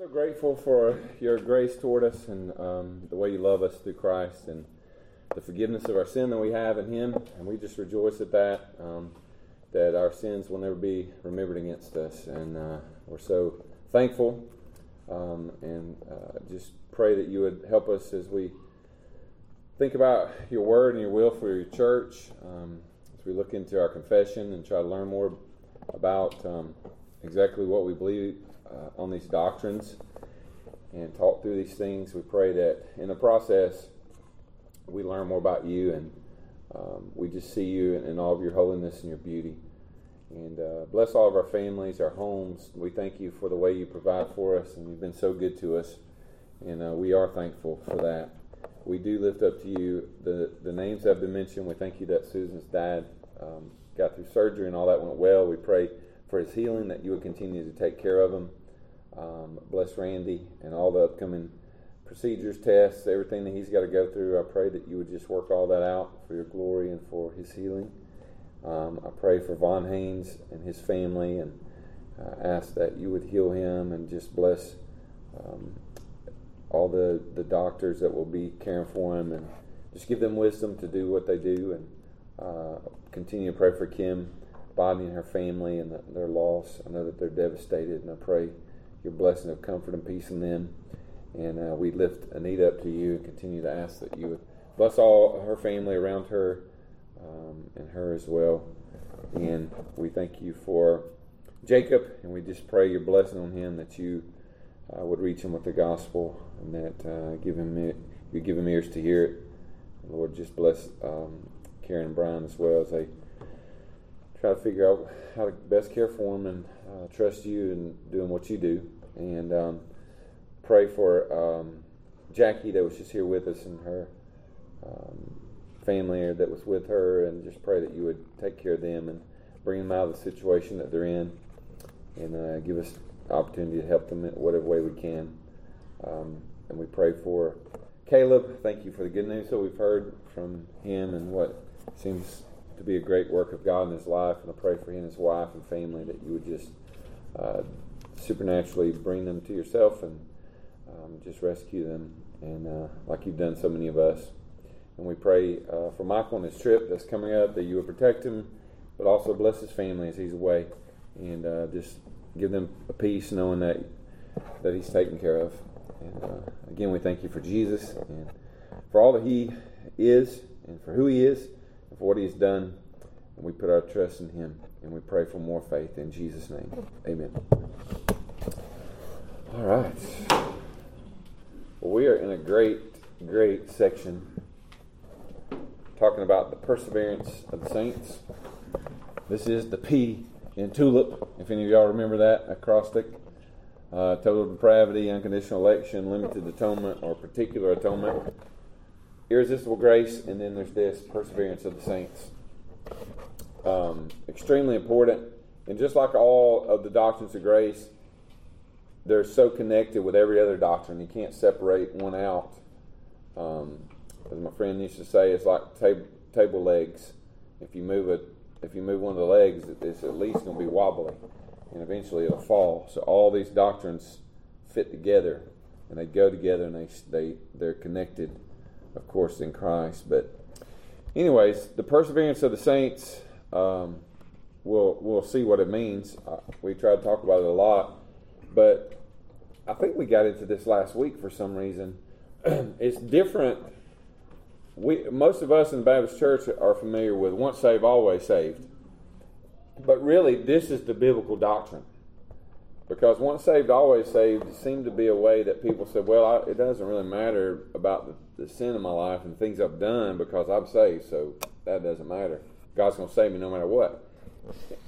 so grateful for your grace toward us and um, the way you love us through Christ and the forgiveness of our sin that we have in Him. And we just rejoice at that, um, that our sins will never be remembered against us. And uh, we're so thankful um, and uh, just pray that you would help us as we think about your word and your will for your church, um, as we look into our confession and try to learn more about um, exactly what we believe uh, on these doctrines and talk through these things. We pray that in the process we learn more about you and um, we just see you in, in, all of your holiness and your beauty. And uh, bless all of our families, our homes. We thank you for the way you provide for us, and you've been so good to us. And uh, we are thankful for that. We do lift up to you the, the names that have been mentioned. We thank you that Susan's dad um, got through surgery and all that went well. We pray for his healing, that you would continue to take care of him. Um, bless Randy and all the upcoming procedures, tests, everything that he's got to go through. I pray that you would just work all that out for your glory and for his healing. Um, I pray for Von Haynes and his family and uh, ask that you would heal him and just bless um, all the, the doctors that will be caring for him and just give them wisdom to do what they do and uh, continue to pray for Kim, Bobby, and her family and the, their loss. I know that they're devastated, and I pray your blessing of comfort and peace in them. And uh, we lift Anita up to you and continue to ask that you would bless all her family around her um, and her as well. And we thank you for Jacob, and we just pray your blessing on him that you uh, would reach him with the gospel and that uh, give him you give him ears to hear it. Lord, just bless um, Karen and Brian as well as they try to figure out how to best care for him and uh, trust you and doing what you do. And um, pray for um, Jackie that was just here with us and her um, family that was with her, and just pray that you would take care of them and bring them out of the situation that they're in, and uh, give us opportunity to help them in whatever way we can. Um, and we pray for Caleb. Thank you for the good news that we've heard from him and what seems to be a great work of God in his life. And I pray for him and his wife and family that you would just uh, supernaturally bring them to yourself and um, just rescue them, and uh, like you've done so many of us. And we pray uh, for Michael on his trip that's coming up that you would protect him, but also bless his family as he's away, and uh, just give them a peace knowing that that he's taken care of. And uh, again, we thank you for Jesus and for all that he is, and for who he is, and for what he has done. And we put our trust in him, and we pray for more faith in Jesus' name. Amen. All right. Well, we are in a great, great section talking about the perseverance of the saints. This is the P in TULIP, if any of y'all remember that acrostic. Uh, total depravity, unconditional election, limited atonement, or particular atonement. Irresistible grace, and then there's this perseverance of the saints. Um, extremely important. And just like all of the doctrines of grace, they're so connected with every other doctrine. You can't separate one out. Um, as my friend used to say, it's like tab- table legs. If you move it, if you move one of the legs, it's at least going to be wobbly, and eventually it'll fall. So all these doctrines fit together, and they go together, and they they they're connected, of course, in Christ. But, anyways, the perseverance of the saints. Um, we'll we'll see what it means. Uh, we try to talk about it a lot, but I think we got into this last week for some reason. it's different. We most of us in the Baptist Church are familiar with once saved, always saved. But really, this is the biblical doctrine. Because once saved, always saved seemed to be a way that people said, well, I, it doesn't really matter about the, the sin in my life and things I've done because I'm saved, so that doesn't matter. God's going to save me no matter what.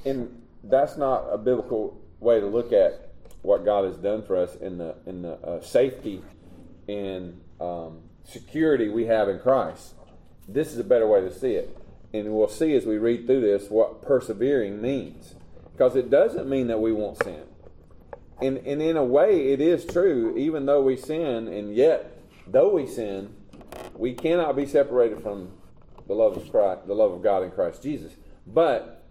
And that's not a biblical way to look at what God has done for us in the in the uh, safety and um, security we have in Christ. This is a better way to see it, and we'll see as we read through this what persevering means, because it doesn't mean that we won't sin. And, and in a way, it is true. Even though we sin, and yet though we sin, we cannot be separated from the love of Christ, the love of God in Christ Jesus. But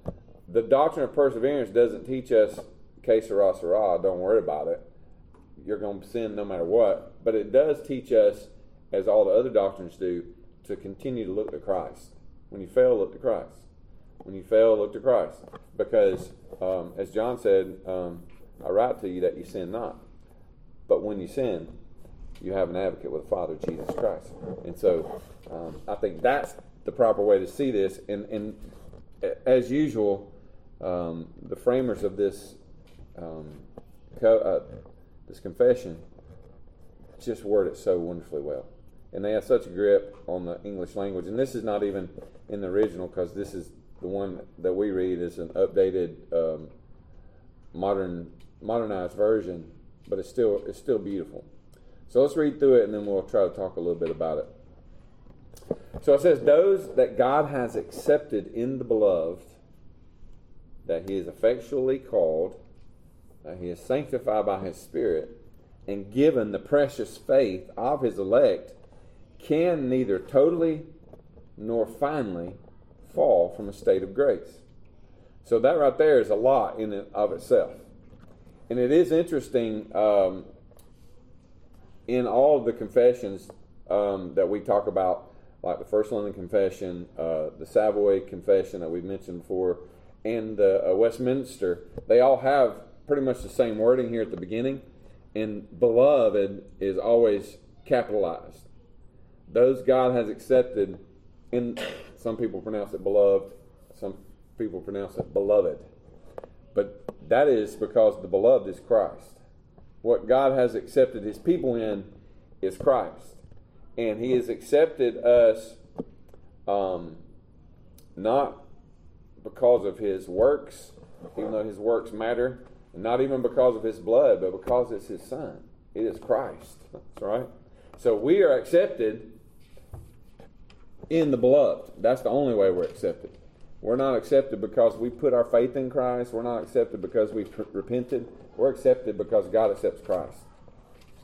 the doctrine of perseverance doesn't teach us que sera, sera, don't worry about it. you're going to sin no matter what. But it does teach us, as all the other doctrines do, to continue to look to Christ. When you fail, look to Christ. When you fail, look to Christ. Because, um, as John said, um, I write to you that you sin not. But when you sin, you have an advocate with the Father, Jesus Christ. And so um, I think that's the proper way to see this. And, and as usual, um, the framers of this um, co- uh, this confession just word it so wonderfully well. And they have such a grip on the English language. And this is not even in the original because this is the one that we read is an updated, um, modern, modernized version, but it's still it's still beautiful. So let's read through it, and then we'll try to talk a little bit about it. So it says, "Those that God has accepted in the beloved, that He is effectually called, that He is sanctified by His Spirit, and given the precious faith of His elect." can neither totally nor finally fall from a state of grace. So that right there is a lot in and of itself. And it is interesting um, in all of the confessions um, that we talk about, like the First London Confession, uh, the Savoy Confession that we've mentioned before, and uh, Westminster, they all have pretty much the same wording here at the beginning. And beloved is always capitalized those God has accepted, in some people pronounce it beloved, some people pronounce it beloved. But that is because the beloved is Christ. What God has accepted his people in is Christ. And he has accepted us um, not because of his works, even though his works matter, not even because of his blood, but because it's his son. It is Christ. That's right. So we are accepted in the beloved. That's the only way we're accepted. We're not accepted because we put our faith in Christ. We're not accepted because we've repented. We're accepted because God accepts Christ.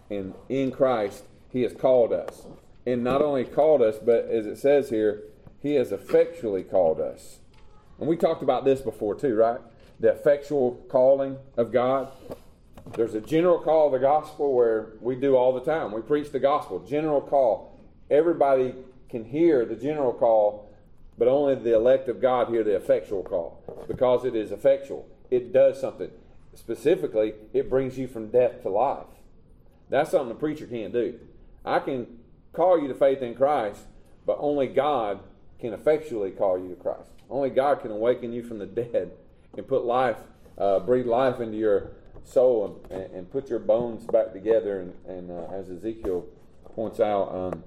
And in Christ, He has called us. And not only called us, but as it says here, He has effectually called us. And we talked about this before too, right? The effectual calling of God. There's a general call of the gospel where we do all the time. We preach the gospel, general call. Everybody can hear the general call, but only the elect of God hear the effectual call. Because it is effectual, it does something. Specifically, it brings you from death to life. That's something the preacher can't do. I can call you to faith in Christ, but only God can effectually call you to Christ. Only God can awaken you from the dead and put life, uh, breathe life into your soul and, and, put your bones back together. And, and uh, as Ezekiel points out, um,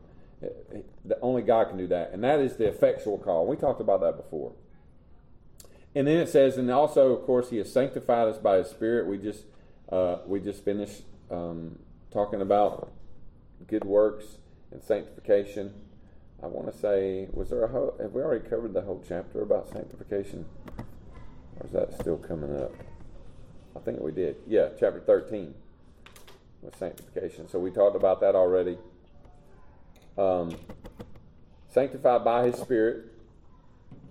only God can do that, and that is the effectual call. We talked about that before. And then it says, and also, of course, He has sanctified us by His Spirit. We just uh, we just finished um, talking about good works and sanctification. I want to say, was there a whole, have we already covered the whole chapter about sanctification, or is that still coming up? I think we did. Yeah, chapter thirteen was sanctification. So we talked about that already um, sanctified by His Spirit.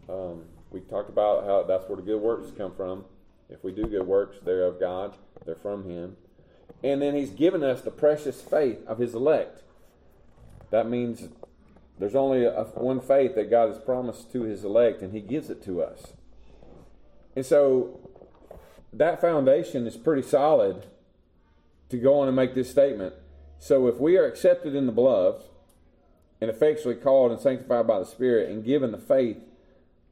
Um, we talked about how that's where the good works come from. If we do good works, they're of God, they're from Him. And then He's given us the precious faith of His elect. That means there's only a, one faith that God has promised to His elect, and He gives it to us. And so that foundation is pretty solid to go on and make this statement. So if we are accepted in the beloved, and effectually called and sanctified by the Spirit and given the faith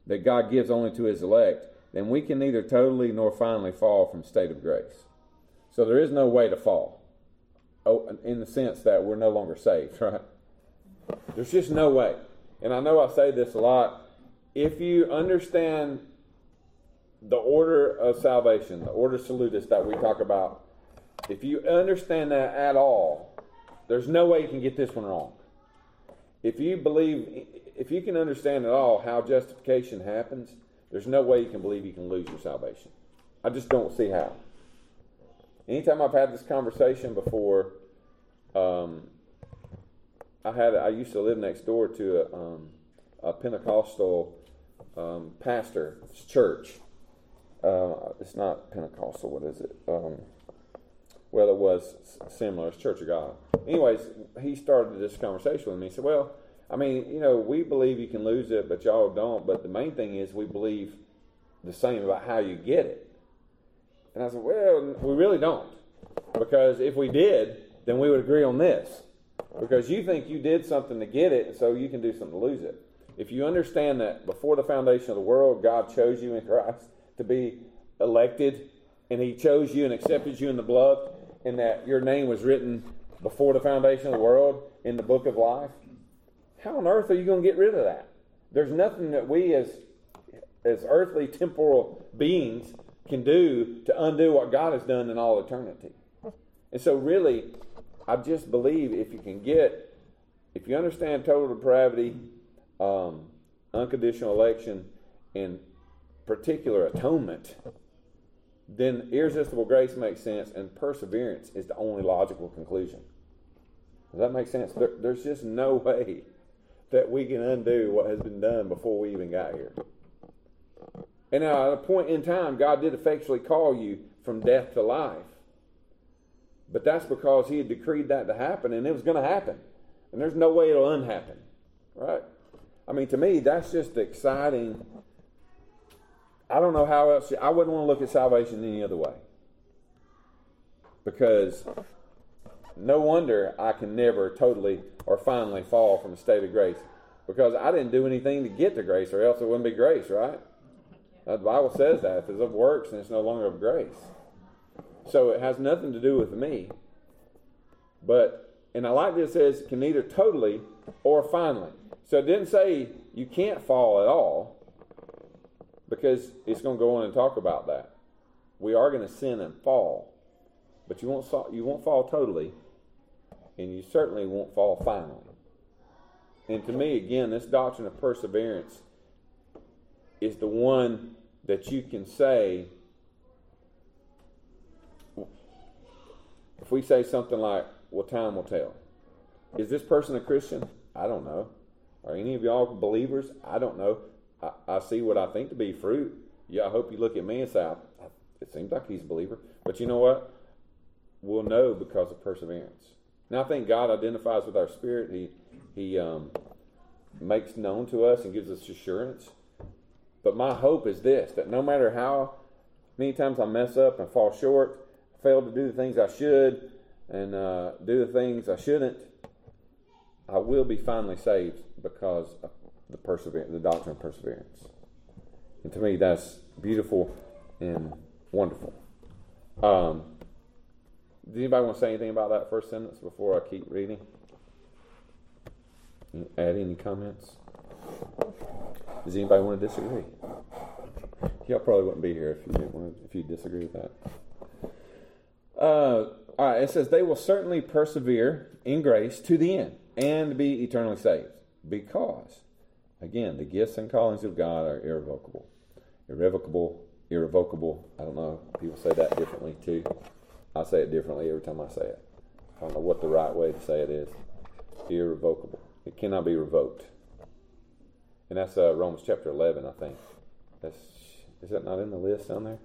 that God gives only to his elect, then we can neither totally nor finally fall from state of grace. So there is no way to fall. Oh, in the sense that we're no longer saved, right? There's just no way. And I know I say this a lot. If you understand the order of salvation, the ordo salutis that we talk about, if you understand that at all, there's no way you can get this one wrong if you believe, if you can understand at all how justification happens, there's no way you can believe you can lose your salvation. I just don't see how. Anytime I've had this conversation before, um, I had I used to live next door to a, um, a Pentecostal um, pastor's church. Uh, it's not Pentecostal. What is it? Um, Well, it was similar. It's Church of God. Anyways, he started this conversation with me. He said, Well, I mean, you know, we believe you can lose it, but y'all don't. But the main thing is we believe the same about how you get it. And I said, Well, we really don't. Because if we did, then we would agree on this. Because you think you did something to get it, so you can do something to lose it. If you understand that before the foundation of the world, God chose you in Christ to be elected, and He chose you and accepted you in the blood, and that your name was written before the foundation of the world in the book of life, how on earth are you going to get rid of that? There's nothing that we as as earthly temporal beings can do to undo what God has done in all eternity. And so really, I just believe if you can get if you understand total depravity, um, unconditional election, and particular atonement, then irresistible grace makes sense, and perseverance is the only logical conclusion. Does that make sense? There, there's just no way that we can undo what has been done before we even got here. And now, at a point in time, God did effectually call you from death to life. But that's because He had decreed that to happen, and it was going to happen. And there's no way it'll unhappen. Right? I mean, to me, that's just exciting. I don't know how else. I wouldn't want to look at salvation any other way. Because no wonder I can never totally or finally fall from a state of grace. Because I didn't do anything to get to grace, or else it wouldn't be grace, right? The Bible says that. If it's of works, then it's no longer of grace. So it has nothing to do with me. But, and I like this it says, can either totally or finally. So it didn't say you can't fall at all, because it's going to go on and talk about that. We are going to sin and fall, but you won't, you won't fall totally, and you certainly won't fall finally. And to me, again, this doctrine of perseverance is the one that you can say, if we say something like, well, time will tell. Is this person a Christian? I don't know. Are any of y'all believers? I don't know. I, I see what I think to be fruit. Yeah, I hope you look at me and say, it seems like he's a believer. But you know what? We'll know because of perseverance. Now, I think God identifies with our spirit. He, he um, makes known to us and gives us assurance. But my hope is this that no matter how many times I mess up and fall short, fail to do the things I should, and uh, do the things I shouldn't, I will be finally saved because of the perseverance, the doctrine of perseverance. And to me, that's beautiful and wonderful. Um, does anybody want to say anything about that first sentence before I keep reading? Add any comments? Does anybody want to disagree? Y'all probably wouldn't be here if you didn't want to, if you disagree with that. Uh, all right, it says they will certainly persevere in grace to the end and be eternally saved because, again, the gifts and callings of God are irrevocable, irrevocable, irrevocable. I don't know. People say that differently too. I say it differently every time I say it. I don't know what the right way to say it is. Irrevocable. It cannot be revoked. And that's uh, Romans chapter 11, I think. That's, is that not in the list down there?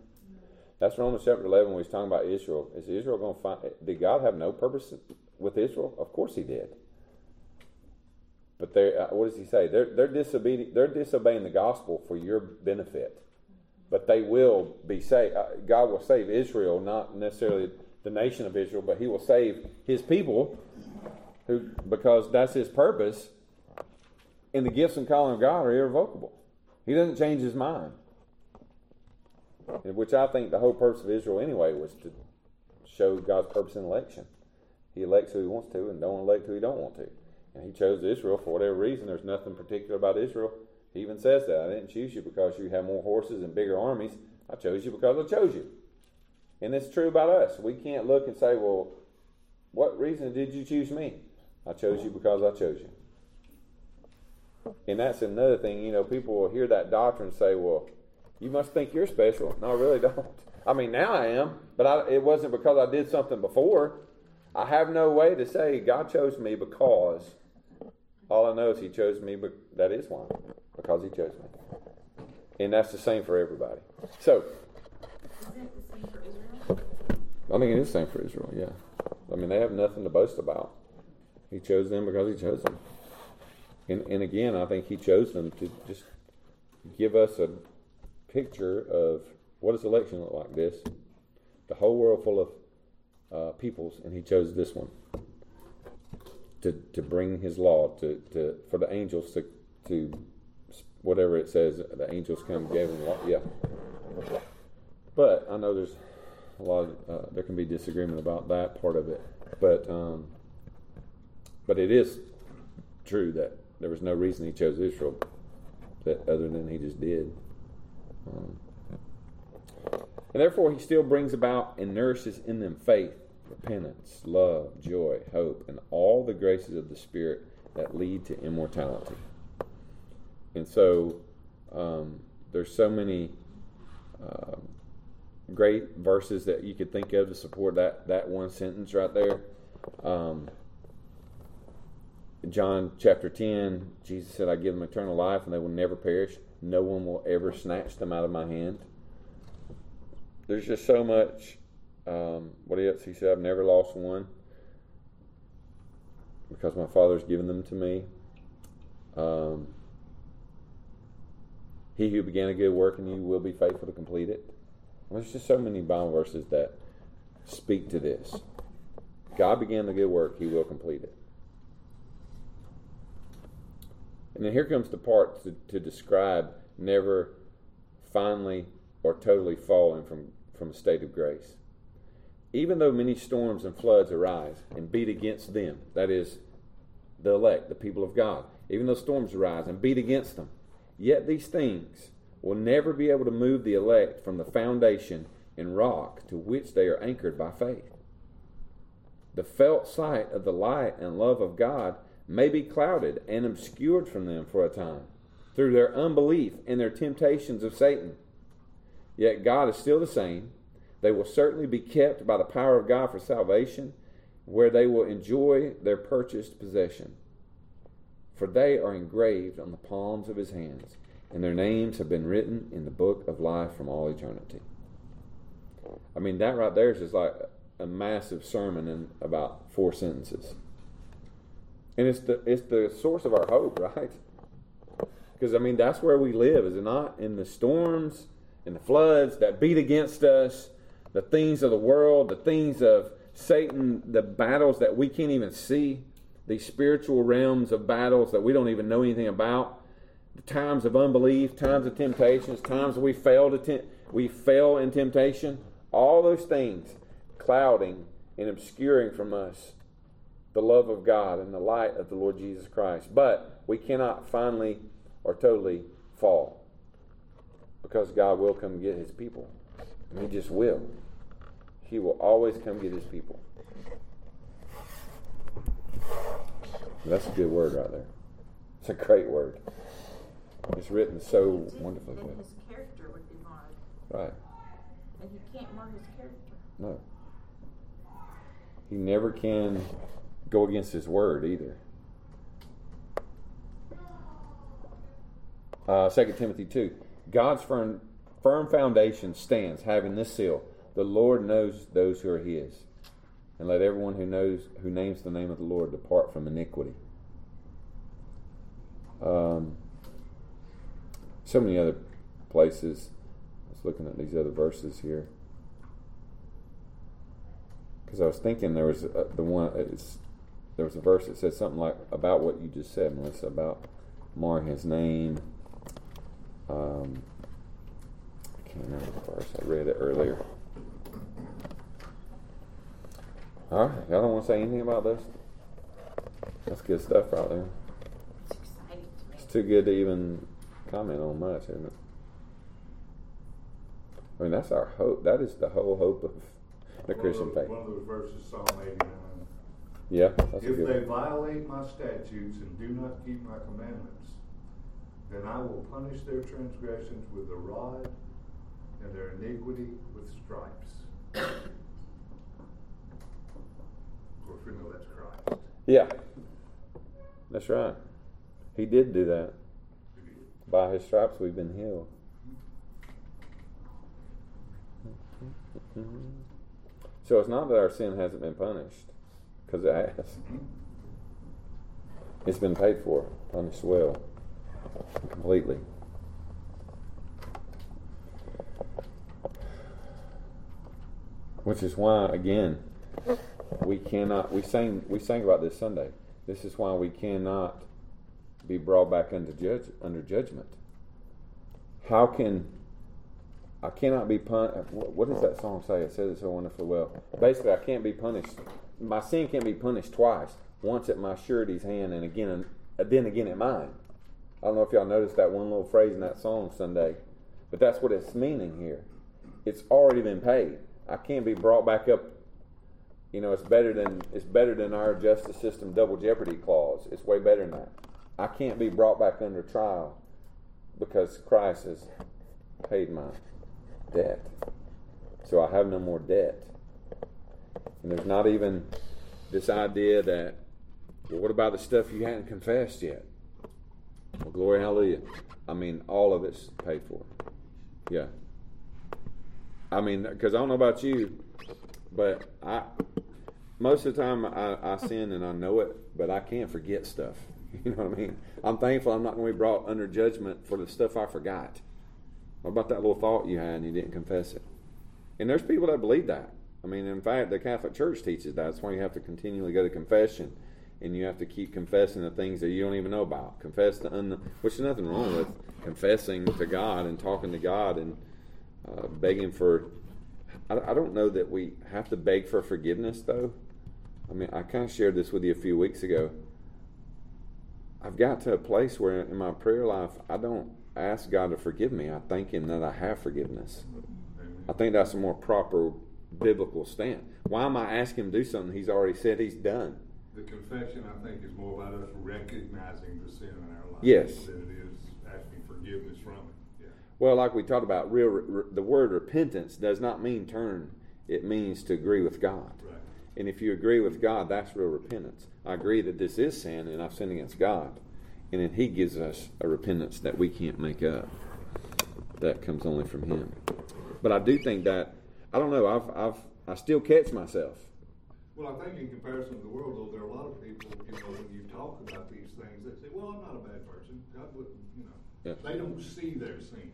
That's Romans chapter 11 when he's talking about Israel. Is Israel going to find. Did God have no purpose with Israel? Of course he did. But they uh, what does he say? They're, they're, disobedient, they're disobeying the gospel for your benefit. But they will be saved. Uh, God will save Israel, not necessarily the nation of Israel, but he will save his people who because that's his purpose. And the gifts and calling of God are irrevocable. He doesn't change his mind. Which I think the whole purpose of Israel anyway was to show God's purpose in election. He elects who he wants to and don't elect who he don't want to. And he chose Israel for whatever reason. There's nothing particular about Israel. He even says that. I didn't choose you because you have more horses and bigger armies. I chose you because I chose you. And it's true about us. We can't look and say, well, what reason did you choose me? I chose you because I chose you. And that's another thing, you know, people will hear that doctrine say, well, you must think you're special. No, I really don't. I mean, now I am, but I, it wasn't because I did something before. I have no way to say God chose me because all I know is He chose me, but that is why, because He chose me. And that's the same for everybody. So, I think it is the same for Israel, yeah. I mean, they have nothing to boast about. He chose them because he chose them. And, and again, I think he chose them to just give us a picture of what does election look like this? The whole world full of uh, peoples, and he chose this one. To, to bring his law to, to for the angels to to whatever it says the angels come gave him law yeah. But I know there's a lot of, uh, there can be disagreement about that part of it. But um, but it is true that there was no reason he chose Israel that other than he just did um, and therefore he still brings about and nourishes in them faith repentance, love, joy, hope, and all the graces of the Spirit that lead to immortality. And so um, there's so many uh, great verses that you could think of to support that, that one sentence right there. Um, John chapter 10, Jesus said, I give them eternal life and they will never perish. No one will ever snatch them out of my hand. There's just so much um, what else? He said, I've never lost one because my Father's given them to me. Um, he who began a good work in you will be faithful to complete it. There's just so many Bible verses that speak to this. God began the good work, he will complete it. And then here comes the part to, to describe never finally or totally falling from, from a state of grace even though many storms and floods arise and beat against them, that is, the elect, the people of God, even though storms arise and beat against them, yet these things will never be able to move the elect from the foundation and rock to which they are anchored by faith. The felt sight of the light and love of God may be clouded and obscured from them for a time through their unbelief and their temptations of Satan. Yet God is still the same they will certainly be kept by the power of God for salvation, where they will enjoy their purchased possession. For they are engraved on the palms of his hands, and their names have been written in the book of life from all eternity. I mean, that right there is just like a massive sermon in about four sentences. And it's the, it's the source of our hope, right? Because, I mean, that's where we live, is it not? In the storms, in the floods that beat against us, the things of the world, the things of Satan, the battles that we can't even see, these spiritual realms of battles that we don't even know anything about, the times of unbelief, times of temptations, times we fail to we fail in temptation, all those things clouding and obscuring from us the love of God and the light of the Lord Jesus Christ. But we cannot finally or totally fall because God will come get his people. He just will. He will always come get his people. That's a good word right there. It's a great word. It's written so wonderfully. Then his character would be marred. Right. And he can't mar his character. No. He never can go against his word either. Uh, 2 Timothy 2. God's firm, firm foundation stands, having this seal the Lord knows those who are his. And let everyone who knows who names the name of the Lord depart from iniquity. Um, so many other places. I was looking at these other verses here because I was thinking there was a, the one. There was a verse that said something like about what you just said, Melissa, about marring his name. Um, I can't remember the verse. I read it earlier. All right, y'all don't want to say anything about this? That's good stuff right there. It's to. It's too good to even comment on much, isn't it? I mean, that's our hope. That is the whole hope of the Christian of those, faith. One of those verses, Psalm 89. Yeah, a If they one. violate my statutes and do not keep my commandments, then I will punish their transgressions with the rod and their iniquity with stripes. Of course, we know that's Christ. Yeah, that's right. He did do that. By his stripes, we've been healed. So it's not that our sin hasn't been punished, because has. It's been paid for, punished well, completely. Which is why, again, we cannot. We sang. We sang about this Sunday. This is why we cannot be brought back under judge under judgment. How can I cannot be punished? What does that song say? It says it so wonderfully well. Basically, I can't be punished. My sin can't be punished twice. Once at my surety's hand, and again, uh, then again at mine. I don't know if y'all noticed that one little phrase in that song Sunday, but that's what it's meaning here. It's already been paid. I can't be brought back up. You know, it's better than it's better than our justice system double jeopardy clause. It's way better than that. I can't be brought back under trial because Christ has paid my debt. So I have no more debt. And there's not even this idea that, well, what about the stuff you hadn't confessed yet? Well, glory, hallelujah. I mean, all of it's paid for. Yeah. I mean, because I don't know about you, but I most of the time I, I sin and I know it, but I can't forget stuff. You know what I mean? I'm thankful I'm not going to be brought under judgment for the stuff I forgot. What about that little thought you had and you didn't confess it? And there's people that believe that. I mean, in fact, the Catholic Church teaches that. That's why you have to continually go to confession and you have to keep confessing the things that you don't even know about. Confess the un- which is nothing wrong with confessing to God and talking to God and uh, begging for. I, I don't know that we have to beg for forgiveness, though. I mean, I kind of shared this with you a few weeks ago. I've got to a place where in my prayer life, I don't ask God to forgive me. I thank Him that I have forgiveness. I think that's a more proper biblical stand. Why am I asking Him to do something He's already said He's done? The confession, I think, is more about us recognizing the sin in our life yes. than it is asking forgiveness from it. Yeah. Well, like we talked about, real re, the word repentance does not mean turn. It means to agree with God. Right. And if you agree with God, that's real repentance. I agree that this is sin and I've sinned against God. And then He gives us a repentance that we can't make up. That comes only from Him. But I do think that I don't know. I've I've I still catch myself. Well, I think in comparison to the world, though, there are a lot of people, you know, when you talk about these things, they say, "Well, I'm not a bad person. God wouldn't," you know. Yeah. They don't see their sin.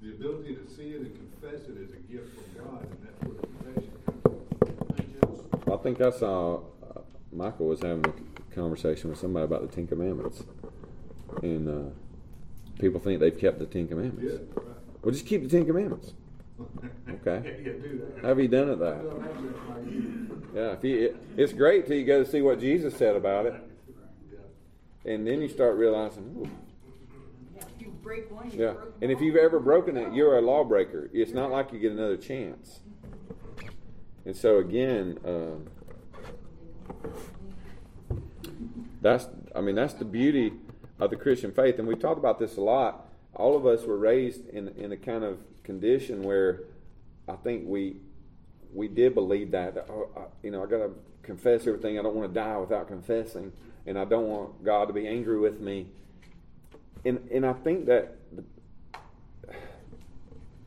The ability to see it and confess it is a gift from God, and that's where confession comes. I think I saw uh, Michael was having a conversation with somebody about the Ten Commandments, and uh, people think they've kept the Ten Commandments. Yeah, right. Well, just keep the Ten Commandments. Okay. yeah, yeah, do that. Have you done it that? Well, that's just like you. Yeah. If you, it, it's great till you go to see what Jesus said about it, and then you start realizing, ooh, Yeah, you break one, you yeah. broke And if you've ever broken it, you're a lawbreaker. It's not like you get another chance. And so again, um, that's I mean that's the beauty of the Christian faith, and we've talked about this a lot. All of us were raised in in a kind of condition where I think we we did believe that. Oh, I, you know, I got to confess everything. I don't want to die without confessing, and I don't want God to be angry with me. And and I think that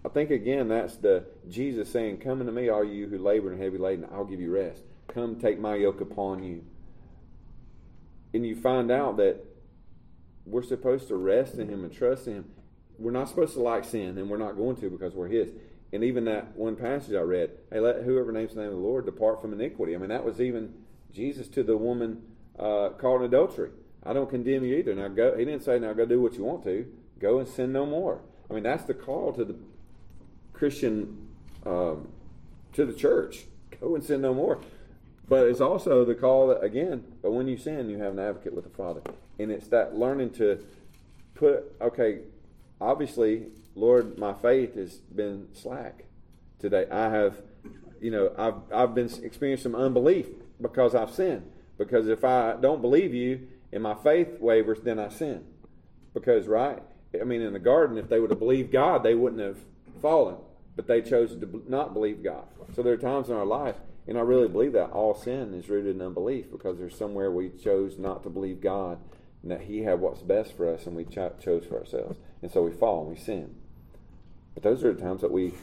I think again that's the Jesus saying, "Come unto me, all you who labor and heavy laden, I'll give you rest. Come, take my yoke upon you." And you find out that we're supposed to rest in Him and trust in Him. We're not supposed to like sin, and we're not going to because we're His. And even that one passage I read, hey, let whoever names the name of the Lord depart from iniquity. I mean, that was even Jesus to the woman uh, caught in adultery. I don't condemn you either. Now go. He didn't say, "Now go do what you want to. Go and sin no more." I mean, that's the call to the Christian, um, to the church. Go and sin no more. But it's also the call that, again, but when you sin, you have an advocate with the Father. And it's that learning to put, okay, obviously, Lord, my faith has been slack today. I have, you know, I've, I've been experiencing some unbelief because I've sinned. Because if I don't believe you and my faith wavers, then I sin. Because, right? I mean, in the garden, if they would have believed God, they wouldn't have fallen. But they chose to not believe God. So there are times in our life and I really believe that all sin is rooted in unbelief because there's somewhere we chose not to believe God that He had what's best for us and we cho- chose for ourselves. And so we fall and we sin. But those are the times that we,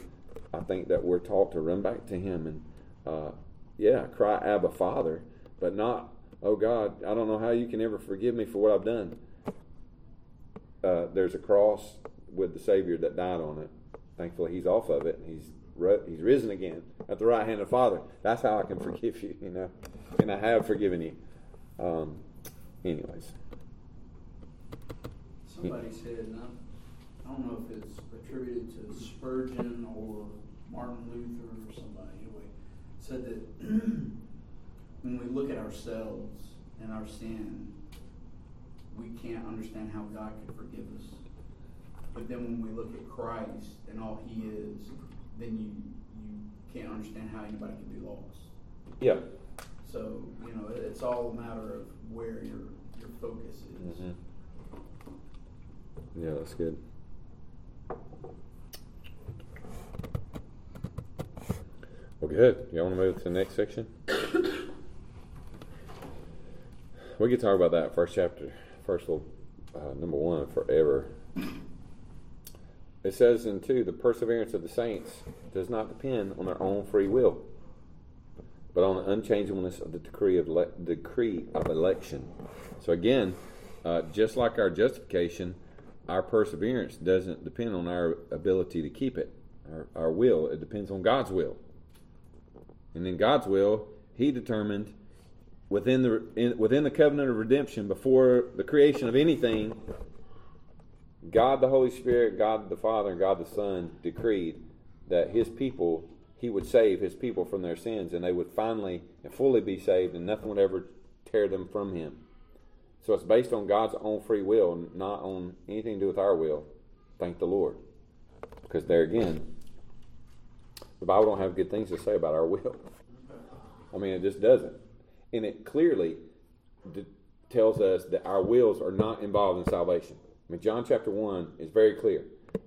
I think, that we're taught to run back to Him and uh, yeah, cry Abba Father, but not, oh God, I don't know how you can ever forgive me for what I've done. Uh, there's a cross with the Savior that died on it. Thankfully, He's off of it. and He's He's risen again at the right hand of the Father. That's how I can forgive you, you know, and I have forgiven you. Um, anyways. Somebody said, and I don't know if it's attributed to Spurgeon or Martin Luther or somebody, anyway, said that when we look at ourselves and our sin, we can't understand how God could forgive us. But then when we look at Christ and all He is, then you you can't understand how anybody can be lost. Yeah. So you know, it's all a matter of where your your focus is. Mm-hmm. Yeah, that's good. Well, good. You want to move to the next section? we could talk about that first chapter, first little, uh, number one, forever. It says in two, the perseverance of the saints does not depend on their own free will, but on the unchangeableness of the decree of le- decree of election. So again, uh, just like our justification, our perseverance doesn't depend on our ability to keep it, our, our will. It depends on God's will. And in God's will, He determined within the in, within the covenant of redemption, before the creation of anything, God the Holy Spirit, God the Father, and God the Son decreed that His people, He would save His people from their sins, and they would finally and fully be saved, and nothing would ever tear them from Him. So it's based on God's own free will, not on anything to do with our will. Thank the Lord. Because there again, the Bible don't have good things to say about our will. I mean, it just doesn't. And it clearly d- tells us that our wills are not involved in salvation. I mean, John chapter 1 is very clear.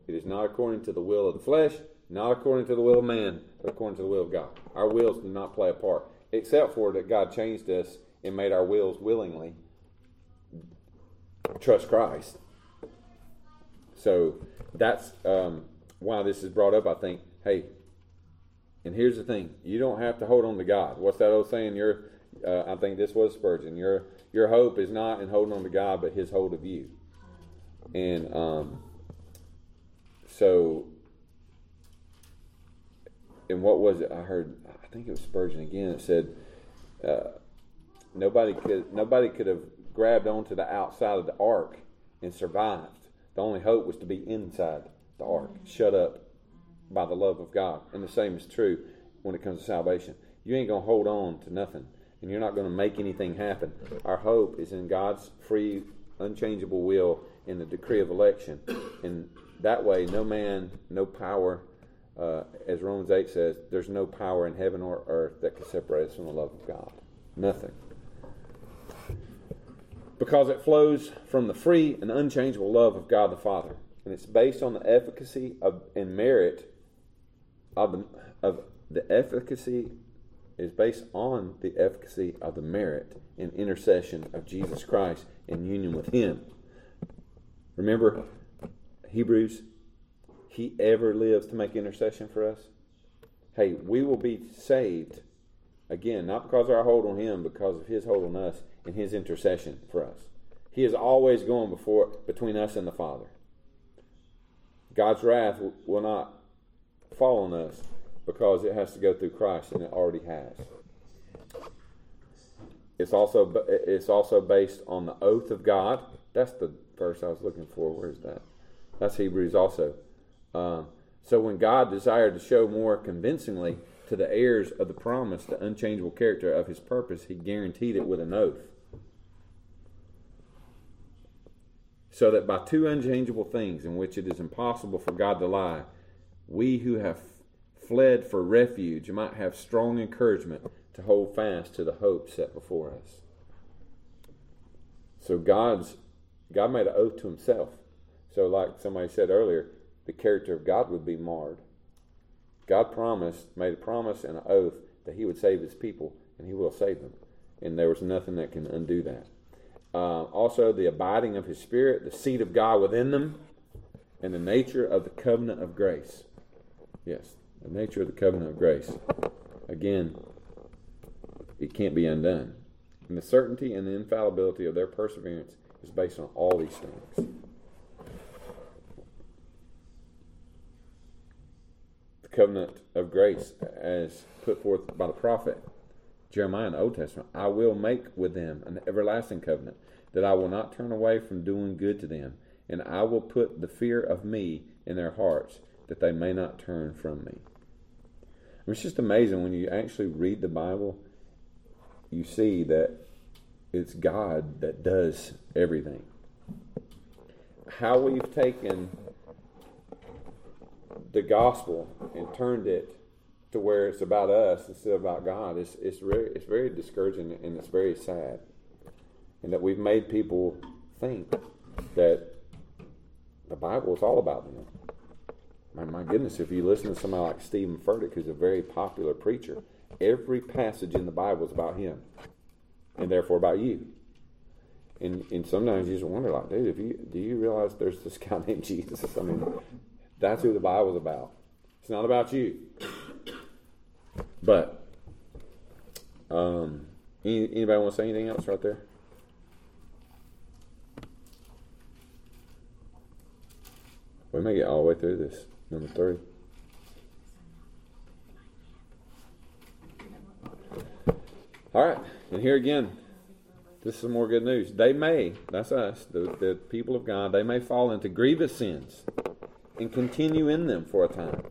It is not according to the will of the flesh, not according to the will of man, but according to the will of God. Our wills do not play a part, except for that God changed us and made our wills willingly trust Christ. So that's um, why this is brought up. I think, hey, and here's the thing: you don't have to hold on to God. What's that old saying? Your, uh, I think this was Spurgeon. Your your hope is not in holding on to God, but His hold of you. And um, so, and what was it? I heard. I think it was Spurgeon again. It said, uh, nobody could nobody could have grabbed onto the outside of the ark and survived. The only hope was to be inside the ark, shut up by the love of God. And the same is true when it comes to salvation. You ain't going to hold on to nothing, and you're not going to make anything happen. Our hope is in God's free, unchangeable will in the decree of election. And that way, no man, no power, uh, as Romans 8 says, there's no power in heaven or earth that can separate us from the love of God. Nothing because it flows from the free and unchangeable love of God the Father. And it's based on the efficacy of and merit of the, of the efficacy is based on the efficacy of the merit and intercession of Jesus Christ in union with Him. Remember, Hebrews, He ever lives to make intercession for us. Hey, we will be saved again, not because of our hold on Him, because of His hold on us in his intercession for us. He is always going before between us and the Father. God's wrath will not fall on us because it has to go through Christ, and it already has. It's also it's also based on the oath of God. That's the verse I was looking for. Where's that? That's Hebrews also. Um, so when God desired to show more convincingly to the heirs of the promise the unchangeable character of His purpose, He guaranteed it with an oath. So that by two unchangeable things in which it is impossible for God to lie, we who have fled for refuge might have strong encouragement to hold fast to the hope set before us. So God's God made an oath to himself. So like somebody said earlier, the character of God would be marred. God promised, made a promise and an oath that he would save his people, and he will save them. And there was nothing that can undo that. Uh, also, the abiding of His Spirit, the seed of God within them, and the nature of the covenant of grace. Yes, the nature of the covenant of grace. again, it can't be undone. And the certainty and the infallibility of their perseverance is based on all these things. The covenant of grace, as put forth by the prophet Jeremiah in the Old Testament, I will make with them an everlasting covenant, that I will not turn away from doing good to them, and I will put the fear of me in their hearts, that they may not turn from me. It's just amazing when you actually read the Bible, you see that it's God that does everything. How we've taken the gospel and turned it to where it's about us instead of about God is it's very it's very discouraging and it's very sad. And that we've made people think that the Bible is all about them. My, my goodness, if you listen to somebody like Steven Furtick, who's a very popular preacher, every passage in the Bible is about him, and therefore about you. And and sometimes you just wonder, like, dude, if you do you realize there's this guy named Jesus? I mean, that's who the Bible's about. It's not about you. But um, any, anybody want to say anything else right there? We may get all the way through this. Number three. All right, and here again, this is some more good news. They may, that's us, the, the people of God, they may fall into grievous sins and continue in them for a time.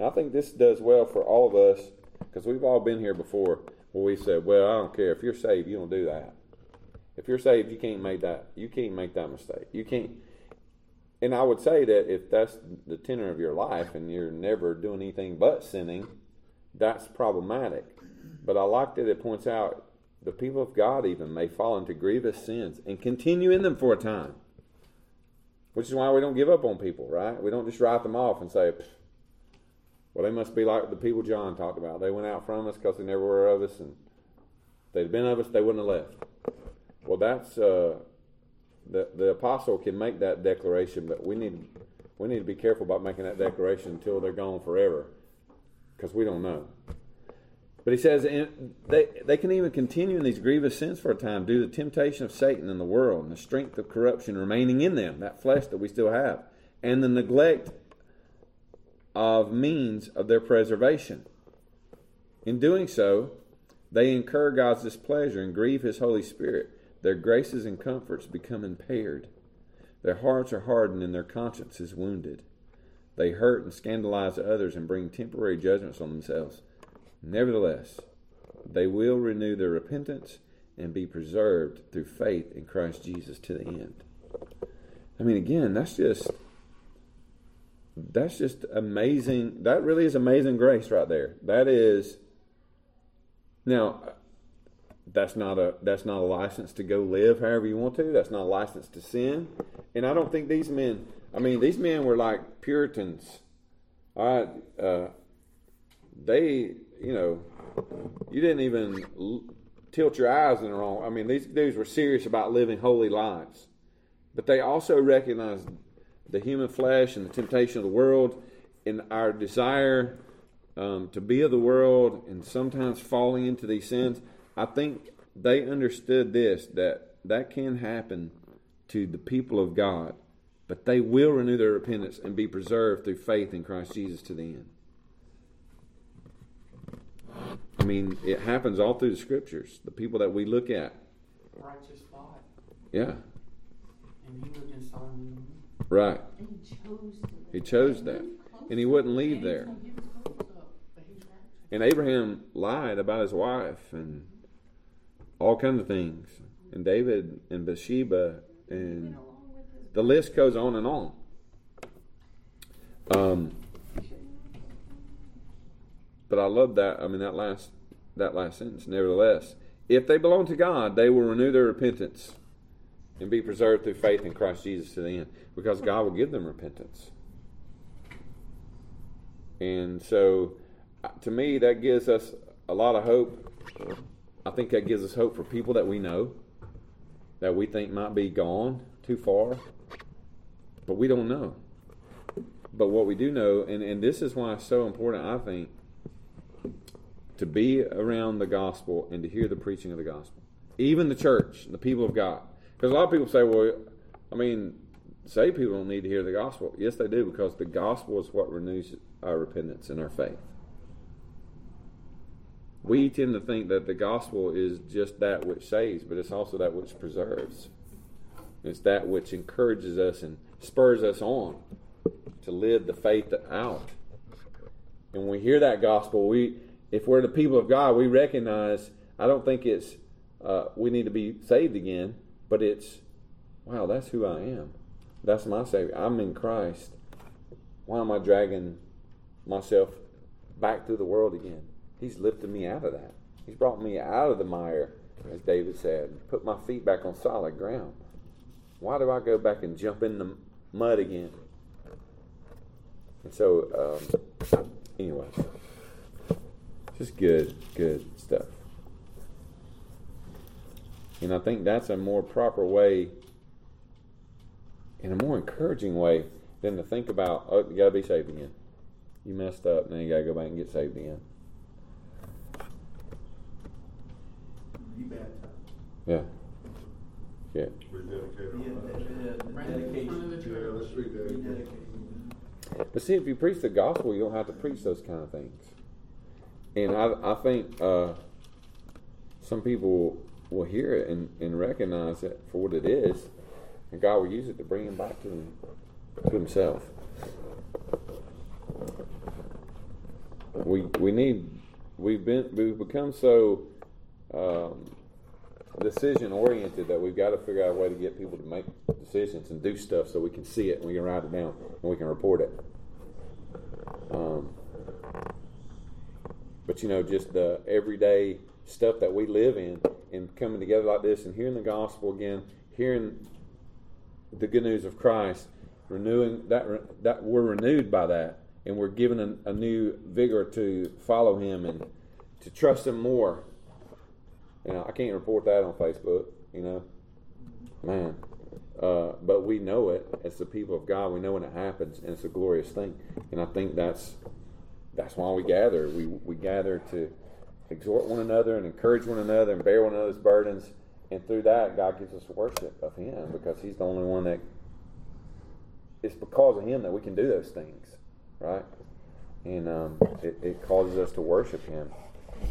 I think this does well for all of us because we've all been here before where we said, "Well, I don't care if you're saved, you don't do that. If you're saved, you can't make that. You can't make that mistake. You can't." And I would say that if that's the tenor of your life and you're never doing anything but sinning, that's problematic. But I like that it points out the people of God even may fall into grievous sins and continue in them for a time. Which is why we don't give up on people, right? We don't just write them off and say, well, they must be like the people John talked about. They went out from us because they never were of us, and if they'd been of us, they wouldn't have left. Well, that's uh, the the apostle can make that declaration, but we need we need to be careful about making that declaration until they're gone forever, because we don't know. But he says they they can even continue in these grievous sins for a time due to the temptation of Satan and the world and the strength of corruption remaining in them, that flesh that we still have, and the neglect of means of their preservation. In doing so, they incur God's displeasure and grieve His Holy Spirit. Their graces and comforts become impaired. Their hearts are hardened and their conscience is wounded. They hurt and scandalize others and bring temporary judgments on themselves. Nevertheless, they will renew their repentance and be preserved through faith in Christ Jesus to the end. I mean, again, that's just that's just amazing. That really is amazing grace right there. That is now that's not a that's not a license to go live however you want to. That's not a license to sin. And I don't think these men. I mean, these men were like Puritans. All right, uh, they you know, you didn't even l- tilt your eyes in the wrong. I mean, these dudes were serious about living holy lives, but they also recognized the human flesh and the temptation of the world and our desire um, to be of the world and sometimes falling into these sins. I think they understood this that that can happen to the people of God, but they will renew their repentance and be preserved through faith in Christ Jesus to the end. I mean, it happens all through the scriptures. The people that we look at. Righteous Lot. Yeah. And he lived in Sodom. Right. And he chose to. He chose that. And he wouldn't leave there. And Abraham lied about his wife and all kinds of things. And David and Bathsheba and the list goes on and on. Um, but I love that. I mean that last that last sentence. Nevertheless, if they belong to God, they will renew their repentance and be preserved through faith in Christ Jesus to the end, because God will give them repentance. And so, uh, to me, that gives us a lot of hope. I think that gives us hope for people that we know that we think might be gone too far, but we don't know. But what we do know, and, and this is why it's so important, I think, to be around the gospel and to hear the preaching of the gospel. Even the church, the people of God. Because a lot of people say, well, I mean, say people don't need to hear the gospel. Yes, they do, because the gospel is what renews our repentance and our faith. We tend to think that the gospel is just that which saves, but it's also that which preserves. It's that which encourages us and spurs us on to live the faith out. And when we hear that gospel, we, if we're the people of God, we recognize. I don't think it's uh, we need to be saved again, but it's wow, that's who I am. That's my savior. I'm in Christ. Why am I dragging myself back through the world again? He's lifted me out of that. He's brought me out of the mire, as David said, put my feet back on solid ground. Why do I go back and jump in the mud again? And so, um, anyway, just good, good stuff. And I think that's a more proper way, in a more encouraging way, than to think about, oh, you got to be saved again. You messed up, now you got to go back and get saved again. Be baptized. Yeah. Yeah. Rededicate our Yeah, lives. the- the Right in front of dedication. the Yeah, church. let's rededicate. Rededicate. But see, if you preach the gospel, you don't have to preach those kind of things. And I, I think uh, some people will hear it and, and recognize it for what it is, and God will use it to bring him back to, him, to Himself. We we need we've been we've become so um, decision oriented that we've got to figure out a way to get people to make decisions and do stuff so we can see it and we can write it down and we can report it. Um, but you know, just the everyday stuff that we live in and coming together like this and hearing the gospel again, hearing the good news of Christ, renewing that that we're renewed by that and we're given a, a new vigor to follow Him and to trust Him more. You know, I can't report that on Facebook. You know, man. Uh, but we know it as the people of God. We know when it happens, and it's a glorious thing. And I think that's that's why we gather. We we gather to exhort one another and encourage one another and bear one another's burdens. And through that, God gives us worship of Him because He's the only one that. It's because of Him that we can do those things, right? And um, it, it causes us to worship Him.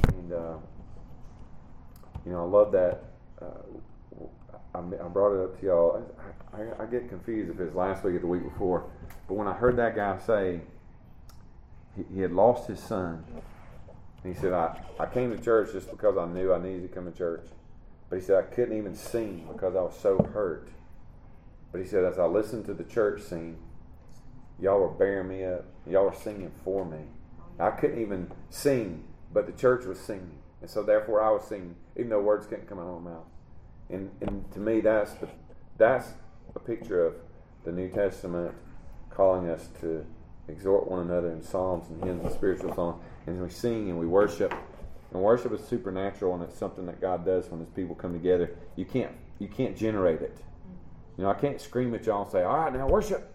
And uh, you know, I love that. Uh, I, I brought it up to y'all. I, I, I get confused if it's last week or the week before, but when I heard that guy say he, he had lost his son, he said, I, I came to church just because I knew I needed to come to church. But he said, I couldn't even sing because I was so hurt. But he said, as I listened to the church sing, y'all were bearing me up. Y'all were singing for me. I couldn't even sing, but the church was singing. And so therefore I was singing, even though words couldn't come out of my mouth. And, and to me, that's, the, that's a picture of the New Testament calling us to exhort one another in psalms and hymns and spiritual songs. And we sing and we worship. And worship is supernatural, and it's something that God does when His people come together. You can't you can't generate it. You know, I can't scream at y'all and say, "All right, now worship."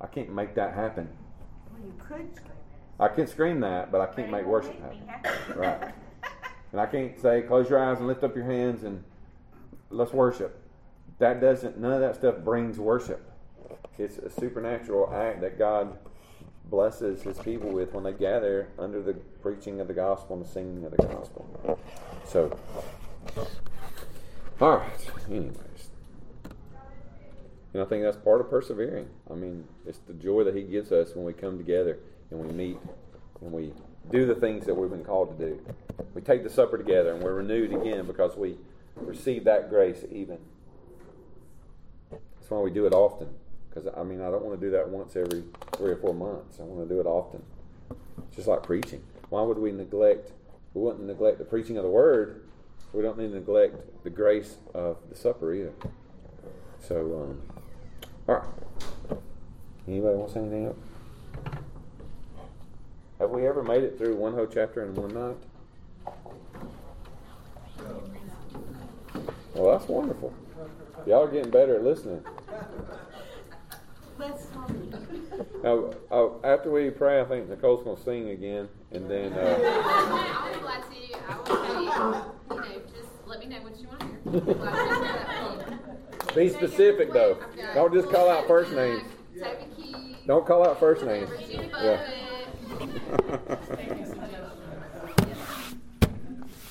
I can't make that happen. Well, you could scream. I can scream that, but I can't make worship happen. Right. And I can't say, "Close your eyes and lift up your hands and let's worship." That doesn't. None of that stuff brings worship. It's a supernatural act that God blesses his people with when they gather under the preaching of the gospel and the singing of the gospel. So, all right. Anyways, and I think that's part of persevering. I mean, it's the joy that he gives us when we come together and we meet and we do the things that we've been called to do. We take the supper together and we're renewed again because we receive that grace even. That's why we do it often. Because, I mean, I don't want to do that once every three or four months. I want to do it often. It's Just like preaching. Why would we neglect, we wouldn't neglect the preaching of the word. We don't need to neglect the grace of the supper either. So, um, all right. Anybody want to say anything else? Have we ever made it through one whole chapter in one night? Well, that's wonderful. Y'all are getting better at listening. Let's. Oh, after we pray, I think Nicole's going to sing again, and then. Uh, I'll be glad to. I will tell you, know, just let me know what you want to hear. Be glad to answer that for you. be specific though. Don't just call out first names. Don't call out first names. Yeah.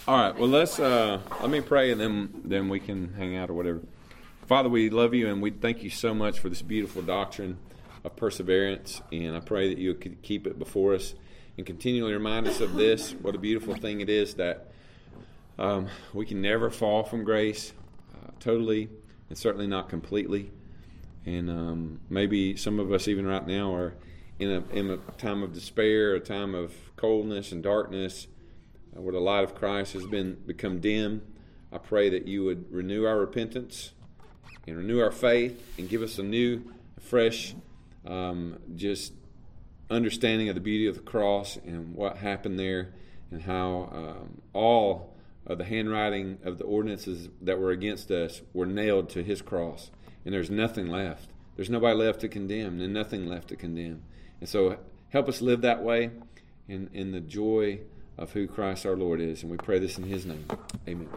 All right. Well, let's uh, let me pray, and then then we can hang out or whatever. Father, we love you, and we thank you so much for this beautiful doctrine of perseverance. And I pray that you could keep it before us and continually remind us of this. What a beautiful thing it is that um, we can never fall from grace uh, totally, and certainly not completely. And um, maybe some of us, even right now, are in a in a time of despair, a time of coldness and darkness uh, where the light of Christ has been become dim. I pray that you would renew our repentance and renew our faith and give us a new, fresh, um, just understanding of the beauty of the cross and what happened there and how um, all of the handwriting of the ordinances that were against us were nailed to his cross and there's nothing left there's nobody left to condemn and nothing left to condemn and so help us live that way in, in the joy of who christ our lord is. And we pray this in his name. Amen